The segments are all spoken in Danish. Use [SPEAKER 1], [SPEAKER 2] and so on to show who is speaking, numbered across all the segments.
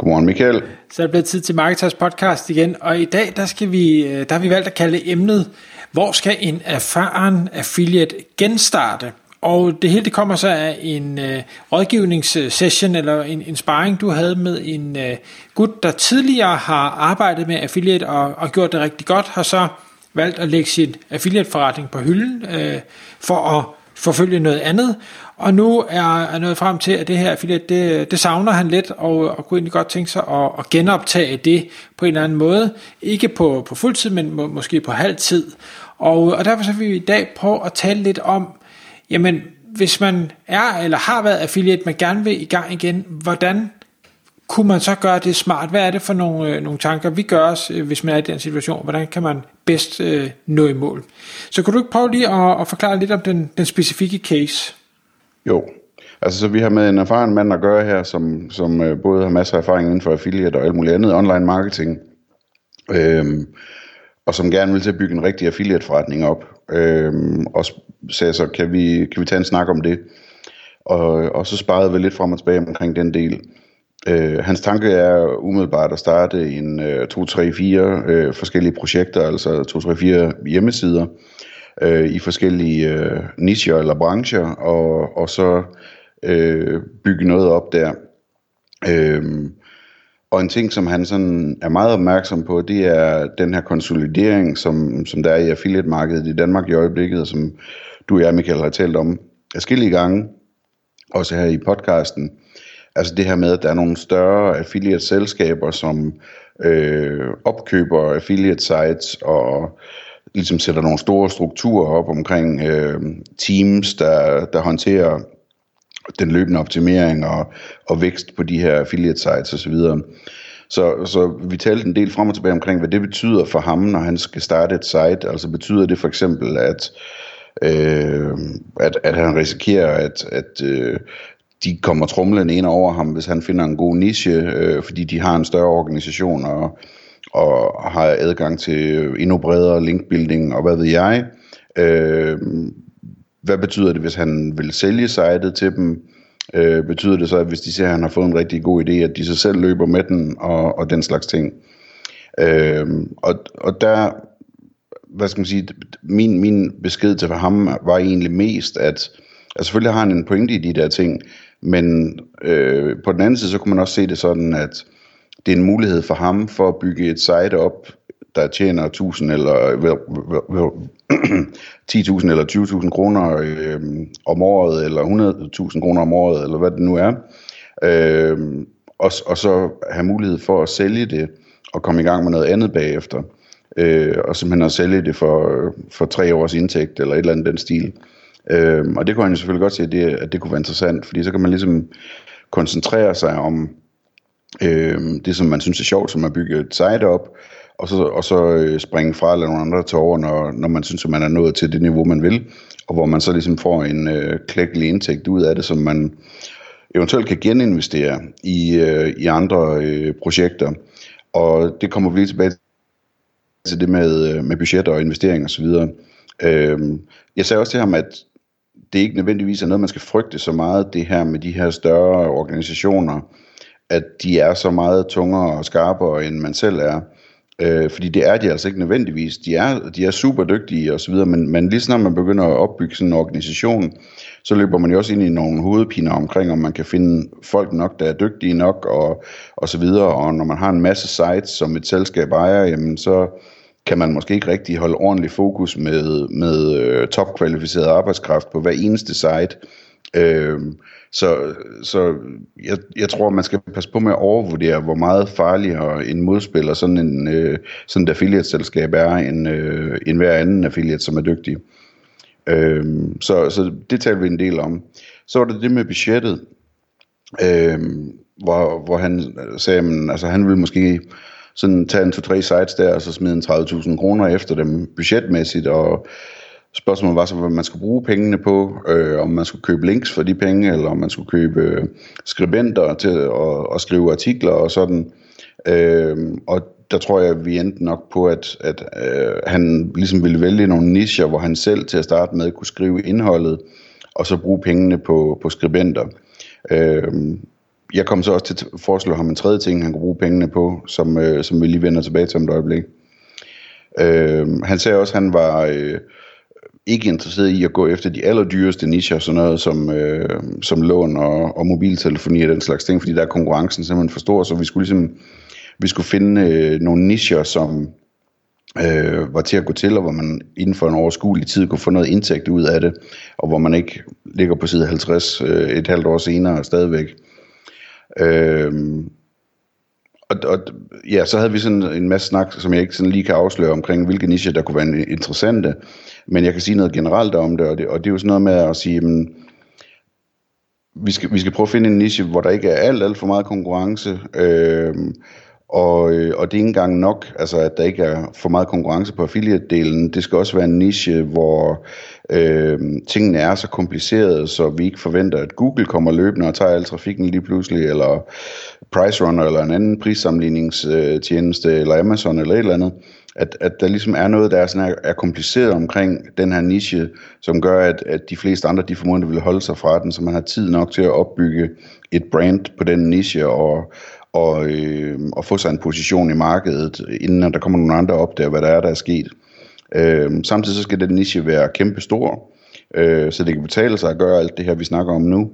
[SPEAKER 1] Godmorgen, Michael.
[SPEAKER 2] Så er det blevet tid til Marketers podcast igen, og i dag der skal vi, øh, der har vi valgt at kalde emnet, hvor skal en erfaren affiliate genstarte? Og det hele det kommer så af en øh, rådgivningssession eller en, en sparring, du havde med en øh, gut, der tidligere har arbejdet med affiliate og, og gjort det rigtig godt, har så valgt at lægge sin affiliate-forretning på hylden øh, for at forfølge noget andet. Og nu er jeg nået frem til, at det her affiliate, det, det savner han lidt, og, og kunne egentlig godt tænke sig at, at genoptage det på en eller anden måde. Ikke på, på fuld tid, men må, måske på halv tid. Og, og derfor så vil vi i dag prøve at tale lidt om, jamen hvis man er eller har været affiliate, man gerne vil i gang igen, hvordan kunne man så gøre det smart? Hvad er det for nogle, øh, nogle tanker, vi gør os, øh, hvis man er i den situation? Hvordan kan man bedst øh, nå i mål? Så kunne du ikke prøve lige at, at forklare lidt om den, den specifikke case?
[SPEAKER 1] Jo, altså så vi har med en erfaren mand at gøre her, som, som øh, både har masser af erfaring inden for affiliate og alt muligt andet online marketing. Øhm, og som gerne vil til at bygge en rigtig affiliate forretning op. Øhm, og sagde så, kan vi, kan vi tage en snak om det? Og, og så sparede vi lidt frem og tilbage omkring den del. Øh, hans tanke er umiddelbart at starte en øh, 2, 3, 4 øh, forskellige projekter, altså 2, 3, 4 hjemmesider øh, i forskellige øh, nischer eller brancher, og, og så øh, bygge noget op der. Øh, og en ting, som han sådan er meget opmærksom på, det er den her konsolidering, som, som der er i affiliate-markedet i Danmark i øjeblikket, og som du og jeg, Michael, har talt om forskellige gange, også her i podcasten. Altså det her med, at der er nogle større affiliate-selskaber, som øh, opkøber affiliate-sites og ligesom sætter nogle store strukturer op omkring øh, teams, der, der håndterer den løbende optimering og, og vækst på de her affiliate sites osv. Så, så vi talte en del frem og tilbage omkring, hvad det betyder for ham, når han skal starte et site. Altså betyder det for eksempel, at, øh, at, at han risikerer, at, at øh, de kommer trumlende ind over ham, hvis han finder en god niche, øh, fordi de har en større organisation og, og har adgang til endnu bredere linkbuilding og hvad ved jeg. Øh, hvad betyder det, hvis han vil sælge sitet til dem? Øh, betyder det så, at hvis de ser, at han har fået en rigtig god idé, at de så selv løber med den og, og den slags ting? Øh, og, og der, hvad skal man sige, min, min besked til ham var egentlig mest, at, altså selvfølgelig har han en pointe i de der ting, men øh, på den anden side, så kunne man også se det sådan, at det er en mulighed for ham for at bygge et site op, der tjener 1000 eller 10.000 eller 20.000 kroner øh, om året, eller 100.000 kroner om året, eller hvad det nu er. Øh, og, og så have mulighed for at sælge det, og komme i gang med noget andet bagefter. Øh, og simpelthen at sælge det for, for tre års indtægt, eller et eller andet den stil. Øh, og det kunne han jo selvfølgelig godt se, at det, at det kunne være interessant, fordi så kan man ligesom koncentrere sig om øh, det, som man synes er sjovt, som at bygge et site op, og så, og så øh, springe fra eller nogle andre til over, når, når man synes, at man er nået til det niveau, man vil, og hvor man så ligesom får en øh, klækkelig indtægt ud af det, som man eventuelt kan geninvestere i, øh, i andre øh, projekter. Og det kommer vi lige tilbage til det med, øh, med budget og investeringer osv. Øh, jeg sagde også til ham, at det ikke nødvendigvis er noget, man skal frygte så meget, det her med de her større organisationer, at de er så meget tungere og skarpere, end man selv er. Øh, fordi det er de altså ikke nødvendigvis. De er, de er super dygtige osv., men, men lige snart man begynder at opbygge sådan en organisation, så løber man jo også ind i nogle hovedpiner omkring, om man kan finde folk nok, der er dygtige nok, og, og så videre. Og når man har en masse sites, som et selskab ejer, jamen så kan man måske ikke rigtig holde ordentlig fokus med, med øh, topkvalificeret arbejdskraft på hver eneste site. Øh, så så jeg, jeg tror, man skal passe på med at overvurdere, hvor meget farligere en modspiller sådan en øh, sådan et affiliate-selskab er, end, øh, end hver anden affiliate, som er dygtig. Øh, så, så det taler vi en del om. Så var det det med budgettet, øh, hvor, hvor han sagde, at altså, han ville måske sådan tage en to-tre sites der, og så smide en 30.000 kroner efter dem budgetmæssigt, og Spørgsmålet var så, hvad man skulle bruge pengene på, øh, om man skulle købe links for de penge, eller om man skulle købe øh, skribenter til at, at skrive artikler og sådan. Øh, og der tror jeg, at vi endte nok på, at, at øh, han ligesom ville vælge nogle nischer, hvor han selv til at starte med kunne skrive indholdet, og så bruge pengene på, på skribenter. Øh, jeg kom så også til at foreslå ham en tredje ting, han kunne bruge pengene på, som, øh, som vi lige vender tilbage til om et øjeblik. Øh, han sagde også, at han var øh, ikke interesseret i at gå efter de allerdyreste nicher, sådan noget som, øh, som lån og, og mobiltelefoni og den slags ting, fordi der er konkurrencen simpelthen for stor, så vi skulle ligesom vi skulle finde øh, nogle nicher, som øh, var til at gå til, og hvor man inden for en overskuelig tid kunne få noget indtægt ud af det, og hvor man ikke ligger på side 50 øh, et halvt år senere stadigvæk. Øh, og, og ja, så havde vi sådan en masse snak, som jeg ikke sådan lige kan afsløre omkring, hvilke nicher der kunne være interessante, men jeg kan sige noget generelt om det, og det, og det er jo sådan noget med at sige, men, vi skal, vi skal prøve at finde en niche, hvor der ikke er alt, alt for meget konkurrence, øh, og, øh, og det er ikke engang nok, altså at der ikke er for meget konkurrence på affiliate-delen. Det skal også være en niche, hvor øh, tingene er så komplicerede, så vi ikke forventer, at Google kommer løbende og tager al trafikken lige pludselig, eller PriceRunner eller en anden prissamligningstjeneste, øh, eller Amazon eller et eller andet. At, at der ligesom er noget, der er, sådan er, er kompliceret omkring den her niche, som gør, at, at de fleste andre, de formodentlig vil holde sig fra den, så man har tid nok til at opbygge et brand på den niche, og, og, øh, og få sig en position i markedet, inden der kommer nogle andre op der, hvad der er, der er sket. Øh, samtidig så skal den niche være kæmpe stor, øh, så det kan betale sig at gøre alt det her, vi snakker om nu.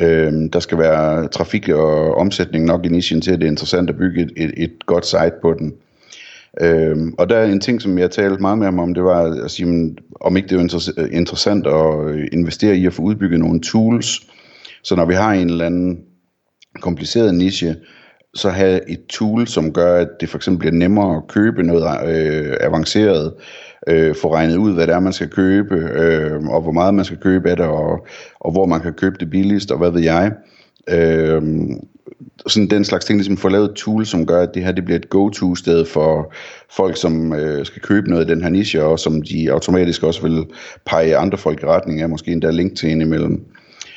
[SPEAKER 1] Øh, der skal være trafik og omsætning nok i nichen til, at det er interessant at bygge et, et, et godt site på den. Øhm, og der er en ting, som jeg talte meget med ham om, det var at sige, om ikke det er øh, interessant at øh, investere i at få udbygget nogle tools, så når vi har en eller anden kompliceret niche, så have et tool, som gør, at det for eksempel bliver nemmere at købe noget øh, avanceret, øh, få regnet ud, hvad det er, man skal købe, øh, og hvor meget man skal købe af det, og, og hvor man kan købe det billigst, og hvad ved jeg. Øh, sådan den slags ting, ligesom få lavet et tool, som gør, at det her det bliver et go-to-sted for folk, som øh, skal købe noget i den her niche, og som de automatisk også vil pege andre folk i retning af, måske endda link til en imellem.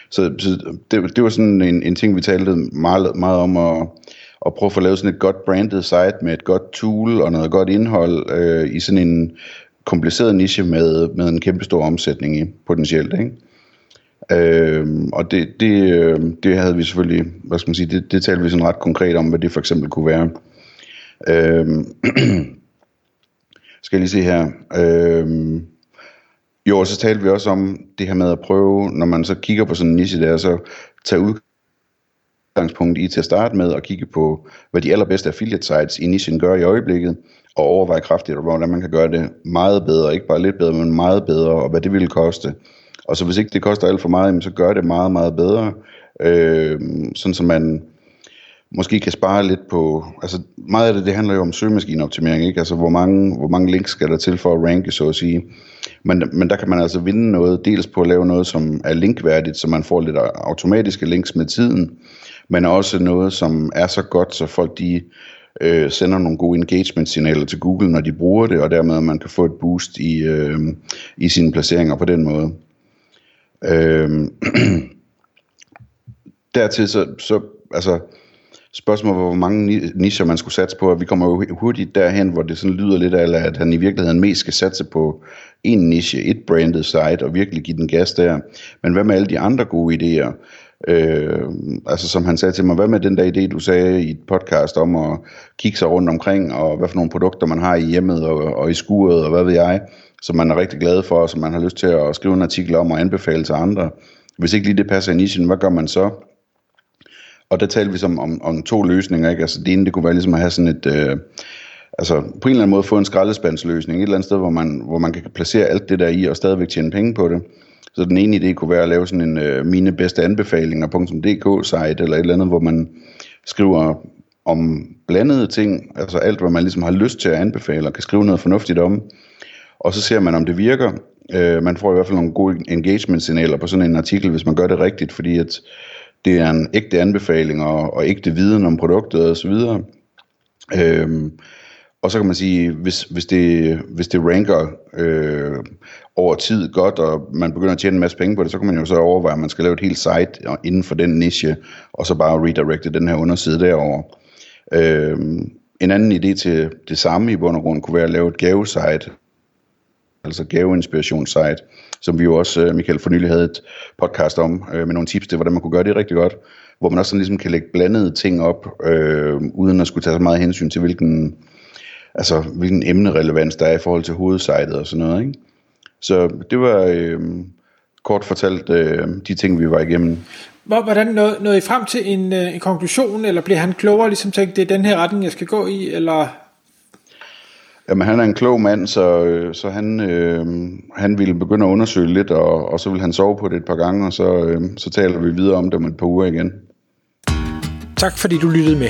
[SPEAKER 1] Så, så det, det var sådan en, en ting, vi talte meget, meget om, og og prøve at få lavet sådan et godt branded site med et godt tool og noget godt indhold øh, i sådan en kompliceret niche med, med en kæmpe stor omsætning i potentielt, ikke? Øh, og det, det, øh, det havde vi selvfølgelig, hvad skal man sige, det, det talte vi sådan ret konkret om, hvad det for eksempel kunne være. Øh, skal jeg lige se her. Øh, jo, så talte vi også om det her med at prøve, når man så kigger på sådan en niche der, så tage ud udgangspunkt i til at starte med at kigge på, hvad de allerbedste affiliate sites i nichen gør i øjeblikket, og overveje kraftigt, hvordan man kan gøre det meget bedre, ikke bare lidt bedre, men meget bedre, og hvad det ville koste. Og så hvis ikke det koster alt for meget, så gør det meget, meget bedre, øh, sådan så man måske kan spare lidt på, altså meget af det, det handler jo om søgemaskineoptimering, ikke? Altså hvor mange, hvor mange links skal der til for at ranke, så at sige. Men, men der kan man altså vinde noget, dels på at lave noget, som er linkværdigt, så man får lidt automatiske links med tiden, men også noget, som er så godt, så folk de øh, sender nogle gode engagement-signaler til Google, når de bruger det, og dermed man kan få et boost i, øh, i sine placeringer på den måde. Øh, dertil så, så altså, spørgsmålet hvor mange nischer man skulle satse på, og vi kommer jo hurtigt derhen, hvor det sådan lyder lidt af, at han i virkeligheden mest skal satse på en niche, et branded site, og virkelig give den gas der. Men hvad med alle de andre gode idéer? Øh, altså som han sagde til mig, hvad med den der idé, du sagde i et podcast om at kigge sig rundt omkring, og hvad for nogle produkter man har i hjemmet og, og i skuret, og hvad ved jeg, som man er rigtig glad for, og som man har lyst til at skrive en artikel om og anbefale til andre. Hvis ikke lige det passer i nichen, hvad gør man så? Og der talte vi som om, om to løsninger, ikke? Altså det ene, det kunne være ligesom at have sådan et... Øh, altså på en eller anden måde få en skraldespandsløsning, et eller andet sted, hvor man, hvor man kan placere alt det der i, og stadigvæk tjene penge på det. Så den ene idé kunne være at lave sådan en øh, mine bedste anbefalinger.dk site eller et eller andet, hvor man skriver om blandede ting, altså alt, hvad man ligesom har lyst til at anbefale, og kan skrive noget fornuftigt om. Og så ser man, om det virker. Øh, man får i hvert fald nogle gode engagement-signaler på sådan en artikel, hvis man gør det rigtigt, fordi at det er en ægte anbefaling og, og ægte viden om produktet osv. Øhm, og så kan man sige, hvis, hvis, det, hvis det ranker øh, over tid godt, og man begynder at tjene en masse penge på det, så kan man jo så overveje, at man skal lave et helt site inden for den niche, og så bare redirecte den her underside derover. Øh, en anden idé til det samme i bund og grund kunne være at lave et gavesite, altså gaveinspirationssite, som vi jo også, øh, Michael, for nylig havde et podcast om, øh, med nogle tips til, hvordan man kunne gøre det rigtig godt, hvor man også sådan ligesom kan lægge blandede ting op, øh, uden at skulle tage så meget hensyn til, hvilken, altså, hvilken emnerelevans der er i forhold til hovedsejtet og sådan noget. Ikke? Så det var øh, kort fortalt øh, de ting, vi var igennem.
[SPEAKER 2] Hvordan nåede, nåede I frem til en, øh, en konklusion, eller blev han klogere, ligesom tænkte, det er den her retning, jeg skal gå i, eller
[SPEAKER 1] Jamen, han er en klog mand, så, øh, så han, øh, han ville begynde at undersøge lidt, og, og så vil han sove på det et par gange, og så, øh, så taler vi videre om det om et par uger igen.
[SPEAKER 2] Tak fordi du lyttede med.